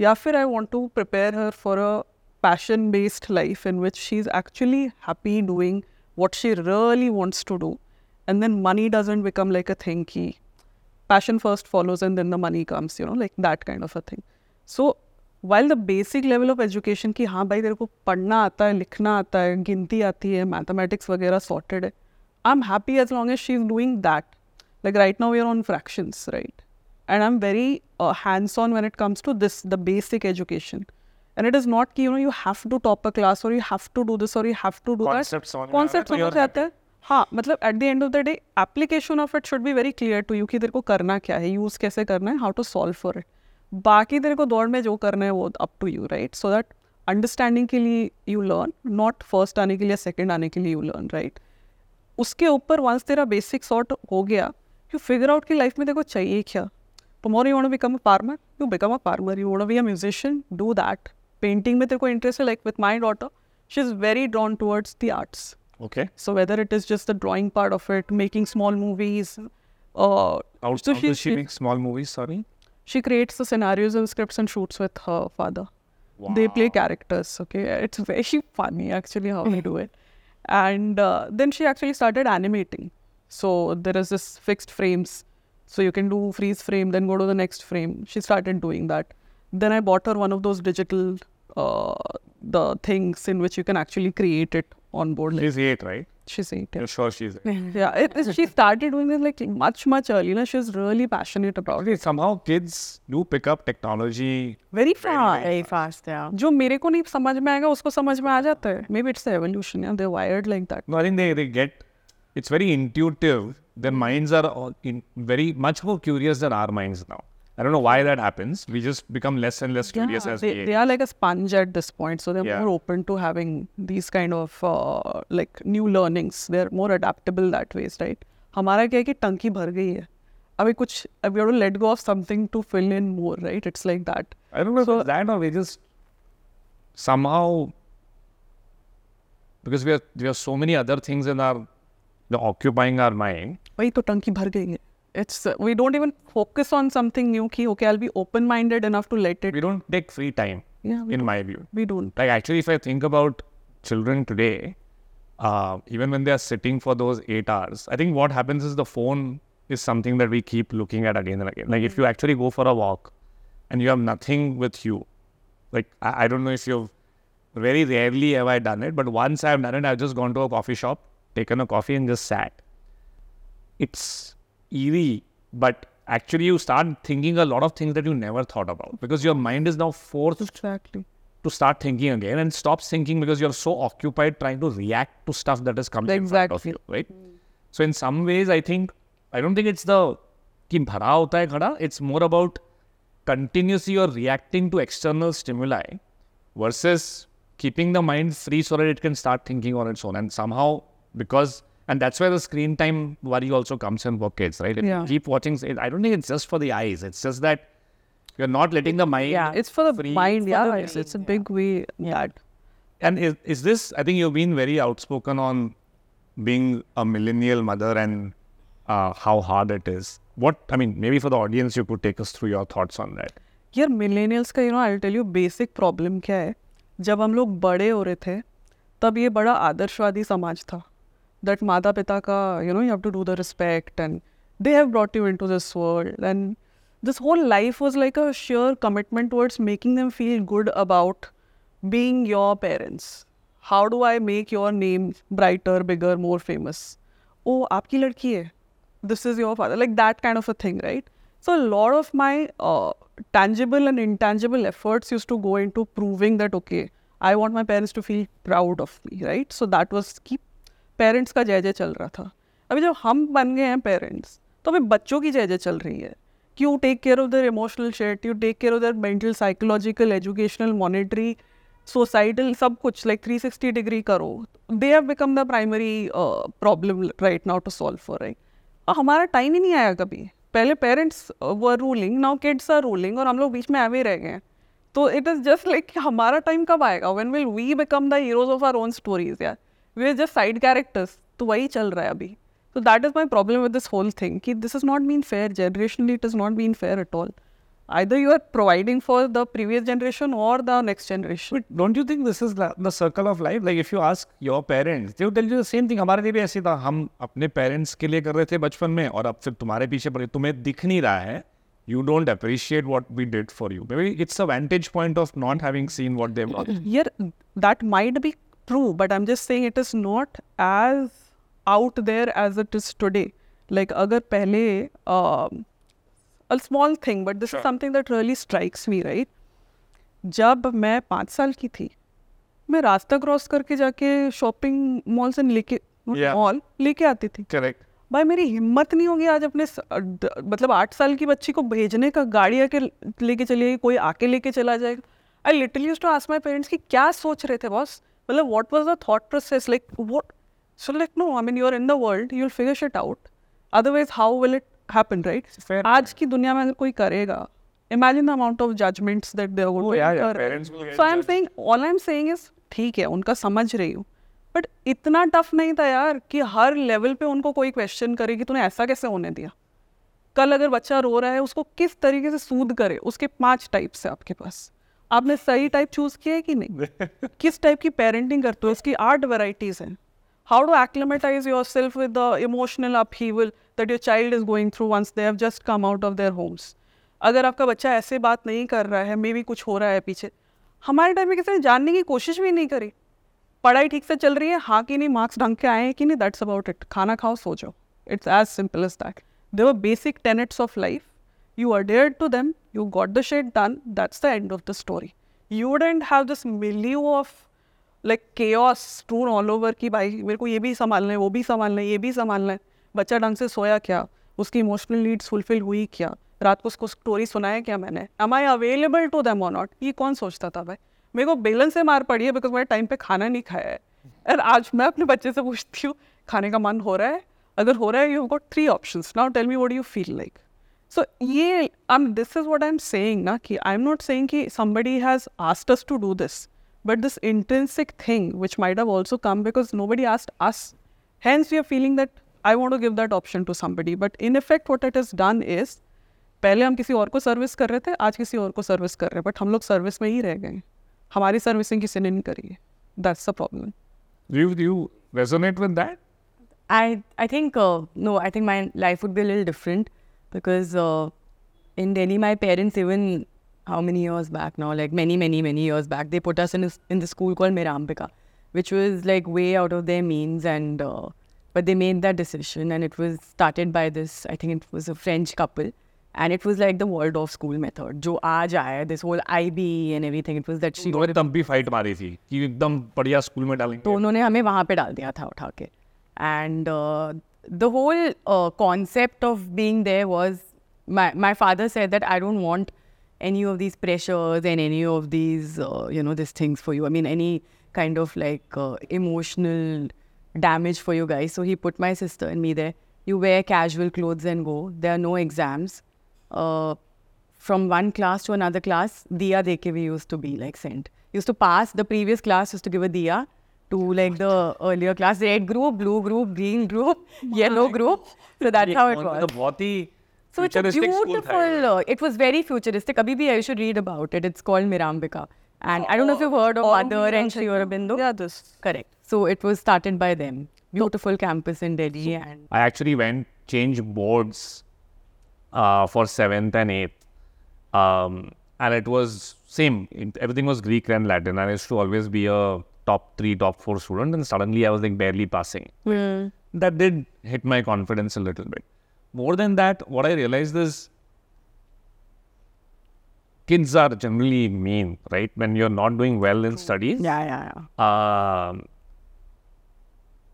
या फिर I want to prepare her for a passion based life in which she's actually happy doing what she really wants to do and then money doesn't become like a thing key passion first follows and then the money comes you know like that kind of a thing so while the basic level of education की हाँ भाई तेरे को पढ़ना आता है लिखना आता है गिनती आती है मैथमेटिक्स वगैरह सॉर्टेड है। I am happy as long as she is doing that like right now we on fractions right and I am very hands on when it comes to this the basic education and it is not की you know you have to top a class और you have to do this और you have to do that concept समझ आते हैं। हाँ मतलब at the end of the day application of it should be very clear to you कि तेरे को करना क्या है यूज़ कैसे करना है how to solve for it बाकी तेरे को दौड़ में जो करना है वो up to you right so that understanding के लिए यू लर्न नॉट फ़र्स्ट आने के लिए सेकंड आने के लिए यू लर्न राइट उसके ऊपर वंस तेरा बेसिक सॉर्ट हो गया यू फिगर आउट कि लाइफ में देखो चाहिए क्या? Tomorrow you want become a farmer you become a farmer you want be a musician do that painting में तेरे को इंटरेस्ट है like with my daughter she is very drawn towards the arts Okay. so whether it is just the drawing part of it, making small movies, uh, How, So she- she she- make small movies? Sorry. She creates the scenarios and scripts and shoots with her father. They play characters. Okay, it's very funny actually how they do it. And uh, then she actually started animating. So there is this fixed frames. So you can do freeze frame, then go to the next frame. She started doing that. Then I bought her one of those digital uh, the things in which you can actually create it on board. She's eight, right? She's eight. yeah. You're sure she's eight. yeah, it, it- she started doing this like much much earlier. She was really passionate about it. Somehow kids do pick up technology. Very fast. Very fast, yeah. जो मेरे को नहीं समझ में आएगा उसको समझ में आ जाता है मे बी इट्स एवोल्यूशन या they wired like that No, I think they, they get it's very intuitive. Their minds are all in very much more curious than our minds now. I don't know why that happens. We just become less and less curious as they, we they are like a sponge at this point so they're Yeah. more open to having these kind of uh, like new learnings they're more adaptable that ways right हमारा क्या है कि टंकी भर गई है अभी कुछ अभी to let go of something to fill in more right it's like that I don't know So- if it's that or we just somehow because we have we have so many other things in our the occupying our mind. वही तो टंकी भर गई है It's uh, we don't even focus on something new. Ki okay, I'll be open-minded enough to let it. We don't take free time, Yeah, in my view. We don't. Like actually, if I think about children today, uh, even when they are sitting for those eight hours, I think what happens is the phone is something that we keep looking at again and again. Like if you actually go for a walk and you have nothing with you, like I, I don't know if you've very rarely have I done it, but once I've done it, I've just gone to a coffee shop, taken a coffee, and just sat. It's eerie, but actually you start thinking a lot of things that you never thought about because your mind is now forced Exactly. to start thinking again and stops thinking because you're so occupied trying to react to stuff that is coming in front of Exactly. you, right? So in some ways, I think I don't think it's the कि भरा होता है खड़ा. It's more about continuously you're reacting to external stimuli versus keeping the mind free so that it can start thinking on its own. And somehow because and that's where the screen time worry also comes in for kids, right? If you Yeah. keep watching, I don't think it's just for the eyes. It's just that you're not letting the mind. Yeah. It's for the free- mind. for Yeah, the it's, it's a brain, big way that. And is, is this, I think you've been very outspoken on being a millennial mother and uh, how hard it is. What, I mean, maybe for the audience, you could take us through your thoughts on that. यार millennials का you know I tell you basic problem क्या है जब हम लोग बड़े हो रहे थे तब ये बड़ा आदर्शवादी समाज था that mata pita ka, you know, you have to do the respect and they have brought you into this world. And this whole life was like a sheer commitment towards making them feel good about being your parents. How do I make your name brighter, bigger, more famous? Oh, aapki ladki hai. This is your father. Like that kind of a thing, right? So a lot of my uh, tangible and intangible efforts used to go into proving that okay, I want my parents to feel proud of me, right? So that was keep. Parents का जय जय चल रहा था। अभी जब हम बन गए हैं पेरेंट्स तो अभी बच्चों की जय जय चल रही है। कि you take care of their emotional shit you take care of their mental psychological educational monetary societal सब कुछ लाइक 360 डिग्री करो। They have become the primary problem right now to solve for right हमारा time ही नहीं आया कभी। पहले parents were ruling now kids are ruling और हम लोग बीच में आवे रह गए हैं। तो इट इज़ जस्ट लाइक हमारा टाइम कब आएगा? When will we become the heroes of our own stories यार? We are just side characters तो वही चल रहा है अभी तो that is my problem with this whole thing कि this is not been fair generationally it is not been fair at all either you are providing for the previous generation or the next generation But don't you think this is the circle of life? Like if you ask your parents, they will tell you the same thing. हमारे लिए भी ऐसी था हम अपने parents के लिए कर रहे थे बचपन में और अब फिर तुम्हारे पीछे पड़े तुम्हें दिख नहीं रहा है you don't appreciate what we did for you. Maybe it's a vantage point of not having seen what they've done. yeah that might be true but i'm just saying it is not as out there as it is today like agar pehle um, a small thing but this Sure. is something that really strikes me right जब मैं पाँच साल की थी मैं रास्ता cross करके जाके शॉपिंग मॉल से लेके. मॉल लेके आती थी Correct. भाई मेरी हिम्मत नहीं होगी आज अपने अ, मतलब आठ साल की बच्ची को भेजने का गाड़ी आके लेके चलिए कोई आके लेके चला जाएगा I literally use to ask my parents कि क्या सोच रहे थे बॉस मतलब what was the thought process like what so like no I mean you're in the world you will figure it out otherwise how will it happen right आज की दुनिया में कोई करेगा imagine the amount of judgement that they so I am saying all I am saying is ठीक है उनका समझ रही हूँ बट इतना टफ नहीं था यार कि हर लेवल पर उनको कोई क्वेश्चन करे कि तूने ऐसा कैसे होने दिया कल अगर बच्चा रो रहा है उसको किस तरीके से सूद करे उसके पाँच टाइप्स है आपके पास आपने सही टाइप चूज़ किया है कि नहीं? किस टाइप की पेरेंटिंग करते हो? उसकी आठ वेराइटीज हैं। How do acclimatise yourself with the emotional upheaval that your child is going through once they have just come out of their homes अगर आपका बच्चा ऐसे बात नहीं कर रहा है मे भी कुछ हो रहा है पीछे। हमारे टाइम में किसी ने जानने की कोशिश भी नहीं करी। पढ़ाई ठीक से चल रही है हाँ कि नहीं मार्क्स ढंग के आए हैं कि नहीं दैट्स अबाउट इट खाना खाओ सो जाओ। It's as simple as that they were basic tenets of life you adhered to them, you got the shit done, that's the end of the story. You wouldn't have this milieu of like chaos strewn all over कि भाई मेरे को ये भी संभालना है वो भी संभालना है ये भी संभालना है। बच्चा ढंग से सोया क्या? उसकी इमोशनल नीड्स फुलफिल हुई क्या? रात को उसको स्टोरी सुनाया क्या मैंने? Am I available to them और नॉट ये कौन सोचता था भाई? मेरे को बेलन से मार पड़ी है बिकॉज़ मैंने टाइम पे खाना नहीं खाया है। और आज मैं अपने बच्चे से पूछती हूँ खाने का मन हो रहा है? अगर हो रहा है you got three option now tell me what you feel like so ये this is what I am saying ना कि आई एम नॉट सेंग कि somebody has asked us to do this but this intrinsic thing which might have also come because nobody asked us hence you're feeling that I want want to give that option to somebody. But in effect what it is done पहले हम किसी और को service कर रहे थे आज किसी और को सर्विस कर रहे हैं। बट हम लोग सर्विस में ही रह गए हमारी सर्विसिंग किसी ने नहीं करी है। That's a problem you you resonate with that I I think no I think my life would different a because uh, in Delhi, my parents even how many years back now, like many many many years back, they put us in this, in the school called Mirambika, which was like way out of their means, and uh, but they made that decision, and it was started by this. I think it was a French couple. And it was like the Waldorf school method. जो आज आया, this whole IB and everything. It was that she उन्होंने तब भी fight मारी थी कि एकदम बढ़िया स्कूल में डालेंगे तो उन्होंने हमें वहाँ पे डाल दिया था उठा के the whole uh, concept of being there was my, my father said that I don't want any of these pressures and any of these, uh, you know, these things for you. I mean, any kind of like uh, emotional damage for you guys. So he put my sister and me there. You wear casual clothes and go. There are no exams. Uh, from one class to another class, diya deke we used to be like sent. Used to pass, the previous class used to give a diya to like the earlier class red group, blue group, green group, My yellow group. So that's how it was. The so it's beautiful. It was very futuristic. Abhi bhi, I should read about it. It's called Mirambika. And I don't know if you've heard of oh, Mother and Sri Aurobindo. Yeah, this. Correct. So it was started by them. Beautiful campus in Delhi. So, and I actually went, changed boards uh, for 7th and 8th. Um, and it was same. Everything was Greek and Latin. And it used to always be a top three, top four student, and suddenly I was like barely passing. That did hit my confidence a little bit. More than that, what I realized is kids are generally mean, right? When you're not doing well in studies, yeah, yeah, yeah. um,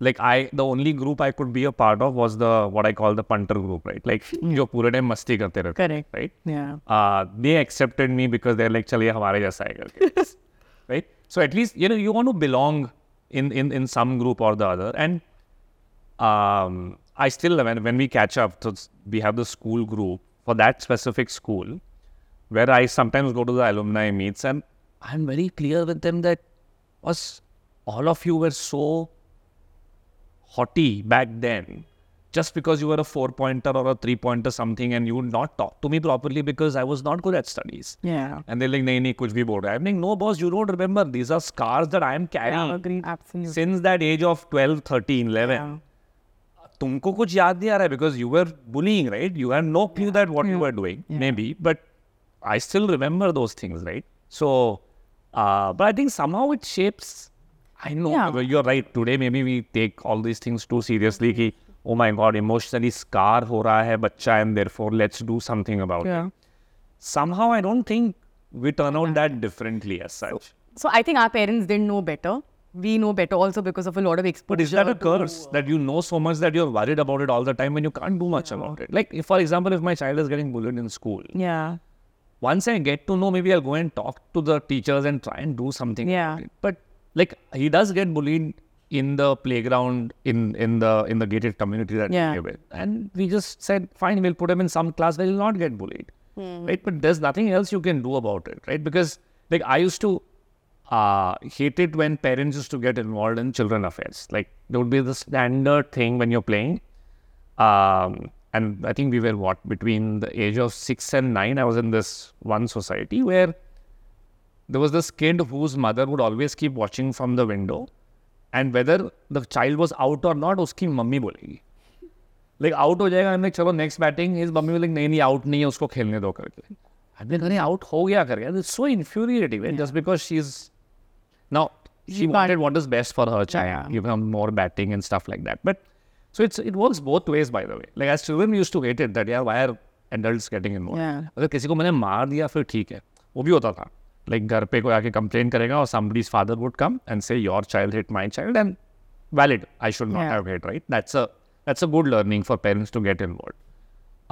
like I, the only group I could be a part of was the what I call the punter group, right? Like जो पूरे time मस्ती करते रहते हैं, Correct. right? Yeah. Uh, they accepted me because they're like चलिए हमारे जैसा है करके, right? So at least you know you want to belong in in in some group or the other, and um, I still when when we catch up, so we have the school group for that specific school, where I sometimes go to the alumni meets, and I'm very clear with them that was all of you were so haughty back then just because you were a four pointer or a three pointer something and you would not talk to me properly because I was not good at studies. Yeah. And they're like, nahi, nahi, kuch bhi bol raha hai. I'm like, no, boss, you don't remember. These are scars that I am carrying Agreed. Absolutely. since that age of 12, 13, 11. Yeah. तुमको कुछ याद नहीं आ रहा है because you were bullying, right? You had no clue that what you were doing, maybe, but I still remember those things, right? So, uh, but I think somehow it shapes. I know Yeah. well, you're right. Today, maybe we take all these things too seriously. कि oh my god, emotionally scar हो रहा है बच्चा, let's do something about yeah it. Somehow, I don't think we turn out that differently as such. So I think our parents didn't know better. We know better also because of a lot of exposure. But is that a curse that you know so much that you're worried about it all the time when you can't do much yeah. about it? Like, if, for example, if my child is getting bullied in school, Yeah. once I get to know, maybe I'll go and talk to the teachers and try and do something. Yeah. But like, he does get bullied in the playground in in the in the gated community that Yeah. we live in, and we just said, fine, we'll put him in some class where he'll not get bullied, right? But there's nothing else you can do about it, right? Because like I used to uh, hate it when parents used to get involved in children affairs. Like there would be the standard thing when you're playing. Um, and I think we were what between the age of six and nine. I was in this one society where there was this kid whose mother would always keep watching from the window, and whether the child was out और not उसकी mummy बोलेगी। Like out हो जाएगा हमने चलो next batting is mummy बोलेंगे नहीं नहीं आउट नहीं है उसको खेलने दो करके। हमने कहा आउट हो गया कर गया। So infuriating just because she is now she wanted what is best for her चाय more batting and stuff like that but so it's it work both ways by the way like as children use to wait it that यार wire adult getting in अगर किसी को मैंने मार दिया फिर ठीक है। वो भी होता था। लाइक घर पे कोई आके कंप्लेन करेगा और somebody's father would come and say your child hit my child and valid I should not Yeah. have hit right that's a that's a good learning for parents to get involved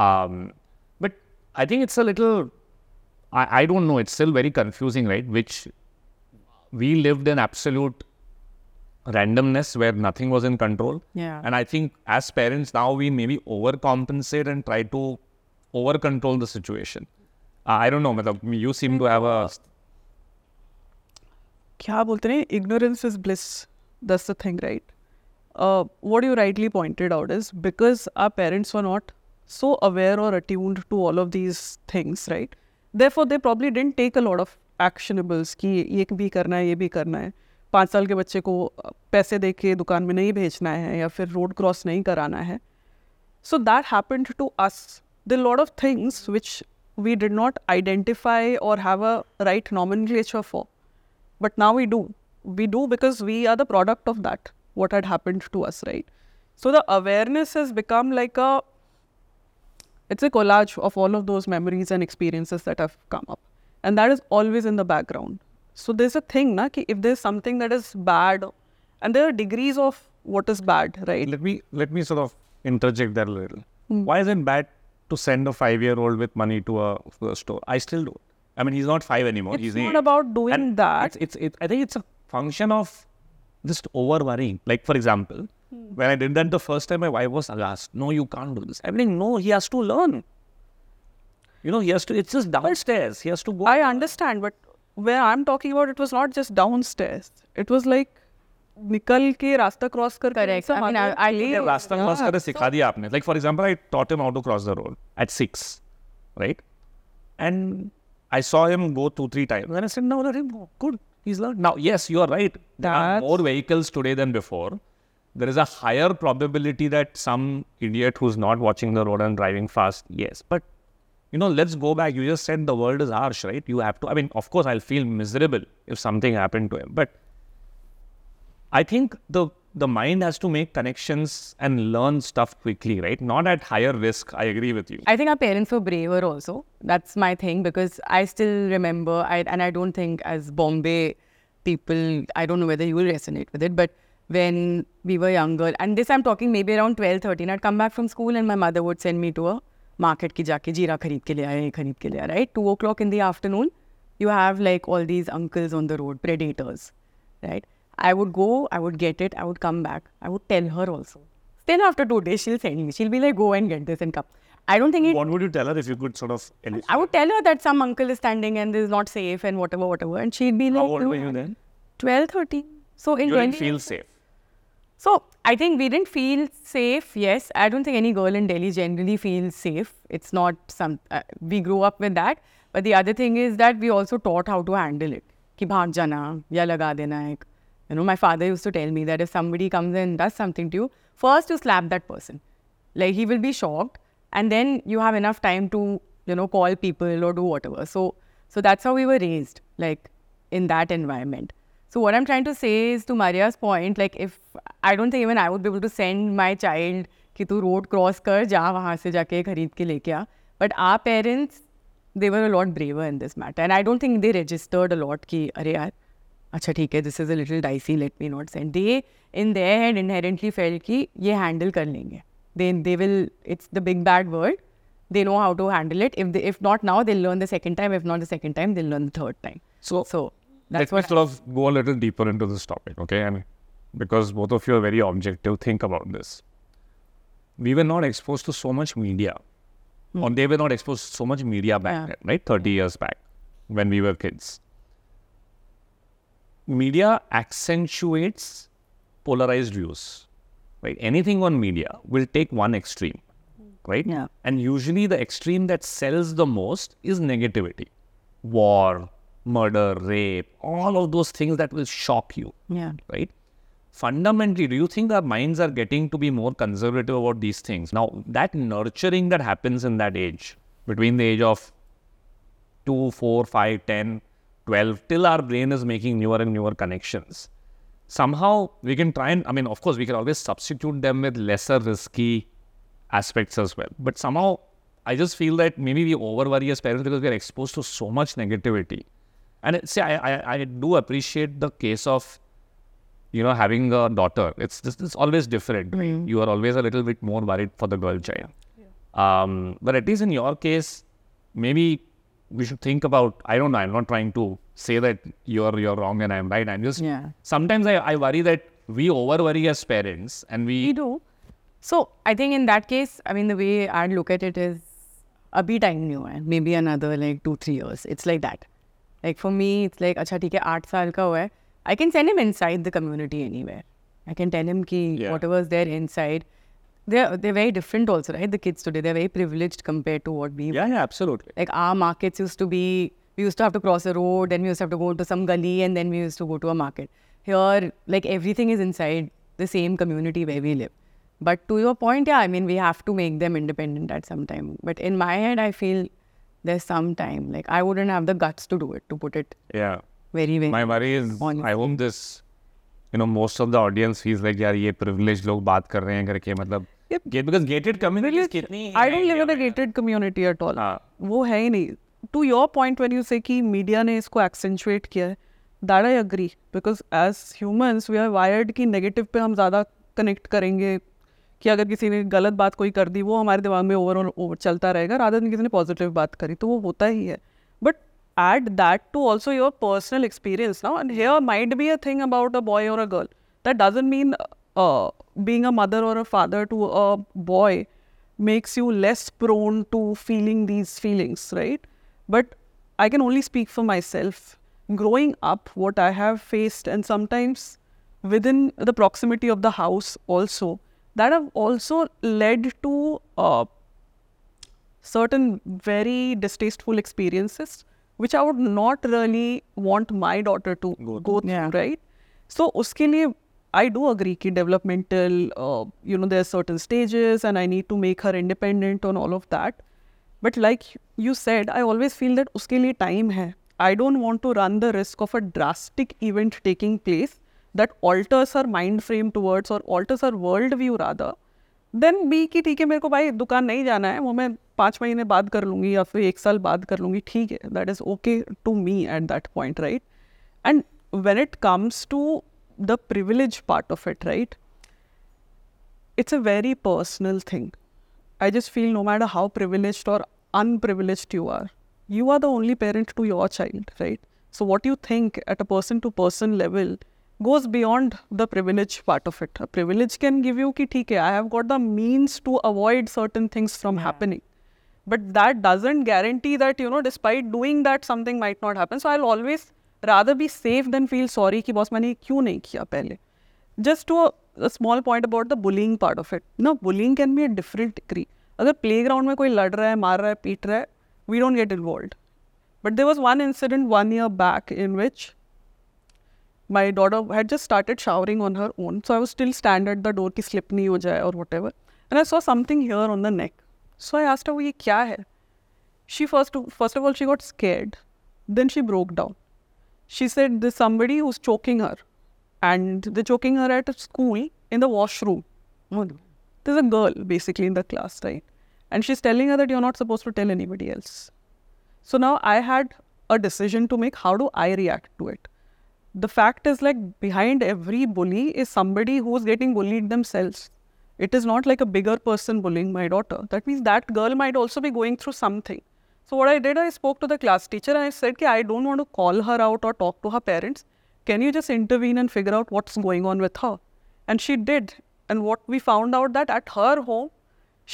um, but I think it's a little I, I don't know it's still very confusing right which we lived in absolute randomness where nothing was in control Yeah. and I think as parents now we maybe overcompensate and try to over control the situation. Uh, I don't know, matlab, you seem to have a क्या बोलते हैं ignorance is bliss this the thing right what you rightly pointed out is because our parents are not so aware और attuned to all of these things right they for they probably didn't take a lot of actionables कि ये भी करना है, ये भी करना है। पाँच साल के बच्चे को पैसे दे के दुकान में नहीं भेजना है या फिर रोड क्रॉस नहीं कराना है। So that happened to us the lot of things which we did not identify और have a right nomenclature for But now we do. We do because we are the product of that, what had happened to us, right? So the awareness has become like a it's a collage of all of those memories and experiences that have come up. And that is always in the background. So there's a thing, na, ki if there's something that is bad, and there are degrees of what is bad, right? Let me let me sort of interject that a little. Hmm. Why is it bad to send a five-year-old with money to a, to a store? I still do. I mean, he's not five anymore. It's he's not eight. about doing And that. It's, it's it, I think it's a function of just over worrying. Like for example, when I did that the first time, my wife was aghast. No, you can't do this. I'm like, no, he has to learn. You know, he has to. It's just downstairs. He has to go. I understand, but where I'm talking about, it was not just downstairs. It was like निकल के रास्ता cross कर Correct. I mean, I, I Yeah, रास्ता cross करे सिखा दिया आपने like for example I taught him how to cross the road at six right and I saw him go two three times. And I said no let him go. Good. He's learned. Now yes you are right. There are more vehicles today than before. There is a higher probability that some idiot who's not watching the road and driving fast yes. But you know let's go back. You just said the world is harsh right? You have to I mean of course I'll feel miserable if something happened to him. But I think the the mind has to make connections and learn stuff quickly, right? Not at higher risk. I agree with you. I think our parents were braver also. That's my thing because I still remember, I, and I don't think as Bombay people, I don't know whether you will resonate with it, but when we were younger, and this I'm talking maybe around 12, 13, I'd come back from school and my mother would send me to a market ki jaake jeera khareed ke le aaya, ye khareed ke le right? Two o'clock in the afternoon, you have like all these uncles on the road, predators, right? I would go, I would get it, I would come back. I would tell her also. Then after two days, she'll send me. She'll be like, go and get this and come. I don't think it What would you tell her if you could sort of? elucidate? I would tell her that some uncle is standing and this is not safe and whatever, whatever. And she'd be like, How old "No, were you then? 12, 13. So in You didn't Delhi, feel safe. so I think we didn't feel safe. Yes, I don't think any girl in Delhi generally feels safe. It's not some. Uh, we grew up with that. But the other thing is that we also taught how to handle it. कि भाग जाना या लगा देना एक. You know, my father used to tell me that if somebody comes and does something to you, first you slap that person. Like he will be shocked, and then you have enough time to you know call people or do whatever. So so that's how we were raised, like in that environment. So what I'm trying to say is to Maria's point, like if I don't think even I would be able to send my child कि तू road cross कर जा वहाँ से जाके खरीद के लेके आ. But our parents, they were a lot braver in this matter, and I don't think they registered a lot कि अरे यार अच्छा ठीक है this is a little dicey, let me not send. They in their head inherently felt कि ये handle कर लेंगे. Bad word. They know how to handle it. If they, if not now, they'll learn the second time. If not the second time, they'll learn the third time. So, So that's let what. me sort of go a little deeper into this topic, okay? And because both of you are very objective, think about this. We were not exposed to so much media, or they were not exposed to so much media back Yeah. then, right? 30 years back when we were kids. Media accentuates polarized views, right? Anything on media will take one extreme, right? Yeah. And usually the extreme that sells the most is negativity. War, murder, rape, all of those things that will shock you, Yeah. right? Fundamentally, do you think our minds are getting to be more conservative about these things? Now, that nurturing that happens in that age, between the age of 2, 4, 5, 10, 12, till our brain is making newer and newer connections. Somehow we can try and, I mean, of course, we can always substitute them with lesser risky aspects as well. But somehow I just feel that maybe we over worry as parents because we are exposed to so much negativity. And it, see, I, I, I do appreciate the case of, you know, having a daughter. It's just, it's always different. right? You are always a little bit more worried for the girl child. Um, but at least in your case, maybe we should think about. I don't know. I'm not trying to say that you're you're wrong and I'm right. I'm just Yeah. sometimes I, I worry that we over worry as parents and We we do. So I think in that case, I mean, the way I'd look at it is, अभी time नहीं हुआ है, maybe another like two three years. It's like that. Like for me, it's like अच्छा ठीक है आठ साल का हुआ है. I can send him inside the community anywhere. I can tell him ki Yeah. whatever's there inside. They're they're very different also, right? The kids today they're very privileged compared to what we were. Yeah, yeah, absolutely. Like our markets used to be, we used to have to cross a road, then we used to have to go to some gully, and then we used to go to a market. Here, like everything is inside the same community where we live. But to your point, yeah, I mean, we have to make them independent at some time. But in my head, I feel there's some time. Like I wouldn't have the guts to do it, to put it Yeah. very, very. My worry is, Honestly. I hope this, you know, most of the audience feels like, यार ये privileged लोग बात कर रहे हैं करके मतलब because gated community कितनी I don't live in a gated community at all वो है ही नहीं. To your point when you say कि मीडिया ने इसको एक्सेंचुएट किया है that I agree because as humans we are wired कि नेगेटिव पे हम ज़्यादा कनेक्ट करेंगे कि अगर किसी ने गलत बात कोई कर दी वो हमारे दिमाग में ओवरऑल ओवर चलता रहेगा राधा दिन किसी ने पॉजिटिव बात करी तो वो होता ही है. But at that too also your personal experience ना and here might be a thing about a boy और a girl that doesn't mean uh, being a mother or a father to a boy makes you less prone to feeling these feelings right but i can only speak for myself growing up what i have faced and sometimes within the proximity of the house also that have also led to uh, certain very distasteful experiences which I would not really want my daughter to Go go, through, Yeah. right? So उसके लिए I do agree कि developmental, uh, you know, there are certain stages and I need to make her independent on all of that. But like you said, I always feel that उसके लिए time है. I don't want to run the risk of a drastic event taking place that alters her mind frame towards or alters her world view rather than be कि ठीक है मेरे को भाई दुकान नहीं जाना है वो मैं पाँच महीने बाद कर लूँगी या फिर एक साल बाद कर लूँगी ठीक है that is okay to me at that point right and when it comes to the privilege part of it, right? It's a very personal thing. I just feel no matter how privileged or unprivileged you are, you are the only parent to your child, right? So, what you think at a person to person level goes beyond the privilege part of it. A privilege can give you, ki, hai, I have got the means to avoid certain things from yeah. happening. But that doesn't guarantee that, you know, despite doing that, something might not happen. So, I'll always rather be safe than feel sorry कि boss मैंने क्यों नहीं किया पहले? Just to a small point about the bullying part of it ना bullying can be a different degree अगर playground में कोई लड़ रहा है, मार रहा है, पीट रहा है we don't get involve but there was one incident one year back in which my daughter had just started showering on her own so I वो still stand at the door की स्लिप नहीं हो जाए और whatever and I saw something hair on the neck so I asked वो ये क्या है? She first first of all she got scared then she broke down She said there's somebody who's choking her. And they're choking her at a school in the washroom. There's a girl basically in the class, right? And she's telling her that you're not supposed to tell anybody else. So now I had a decision to make. How do I react to it? The fact is, like, behind every bully is somebody who's getting bullied themselves. It is not like a bigger person bullying my daughter. That means that girl might also be going through something. So what I did, I spoke to the class teacher and I said, "Ki I don't want to call her out or talk to her parents. Can you just intervene and figure out what's going on with her? And she did. And what we found out that at her home,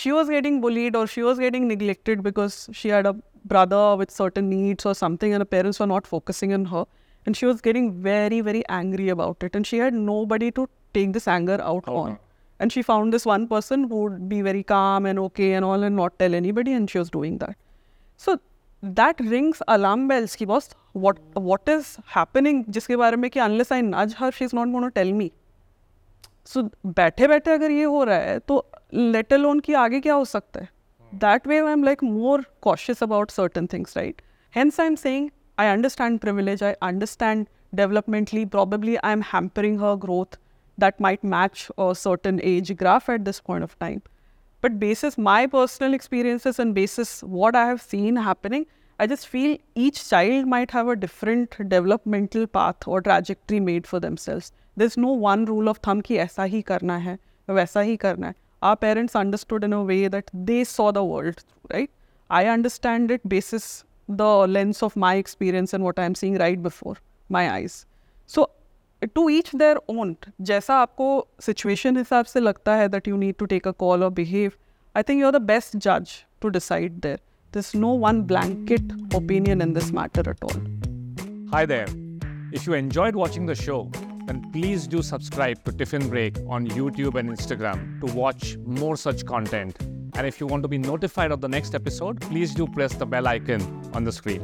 she was getting bullied or she was getting neglected because she had a brother with certain needs or something and her parents were not focusing on her. And she was getting very, very angry about it. And she had nobody to take this anger out oh, on. on. And she found this one person who would be very calm and okay and all and not tell anybody. And she was doing that. So that rings alarm bells की boss what what is happening जिसके बारे में कि unless I nudge her she is not gonna tell me so बैठे बैठे अगर ये हो रहा है तो लेट लोन की आगे क्या हो सकता है? That way I am like more cautious about certain things right hence I am saying I understand privilege I understand developmentally probably I am hampering her growth that might match certain age graph at this point of time but basis my personal experiences and basis what i have seen happening i just feel each child might have a different developmental path or trajectory made for themselves there's no one rule of thumb कि ऐसा ही करना है वैसा ही करना है our parents understood in a way that they saw the world right i understand it basis the lens of my experience and what i'm seeing right before my eyes so to each their own जैसा आपको situation हिसाब से लगता है that you need to take a call or behave I think you're the best judge to decide there there's no one blanket opinion in this matter at all Hi there. If you enjoyed watching the show, then please do subscribe to Tiffin Break on YouTube and Instagram to watch more such content. And if you want to be notified of the next episode, please do press the bell icon on the screen.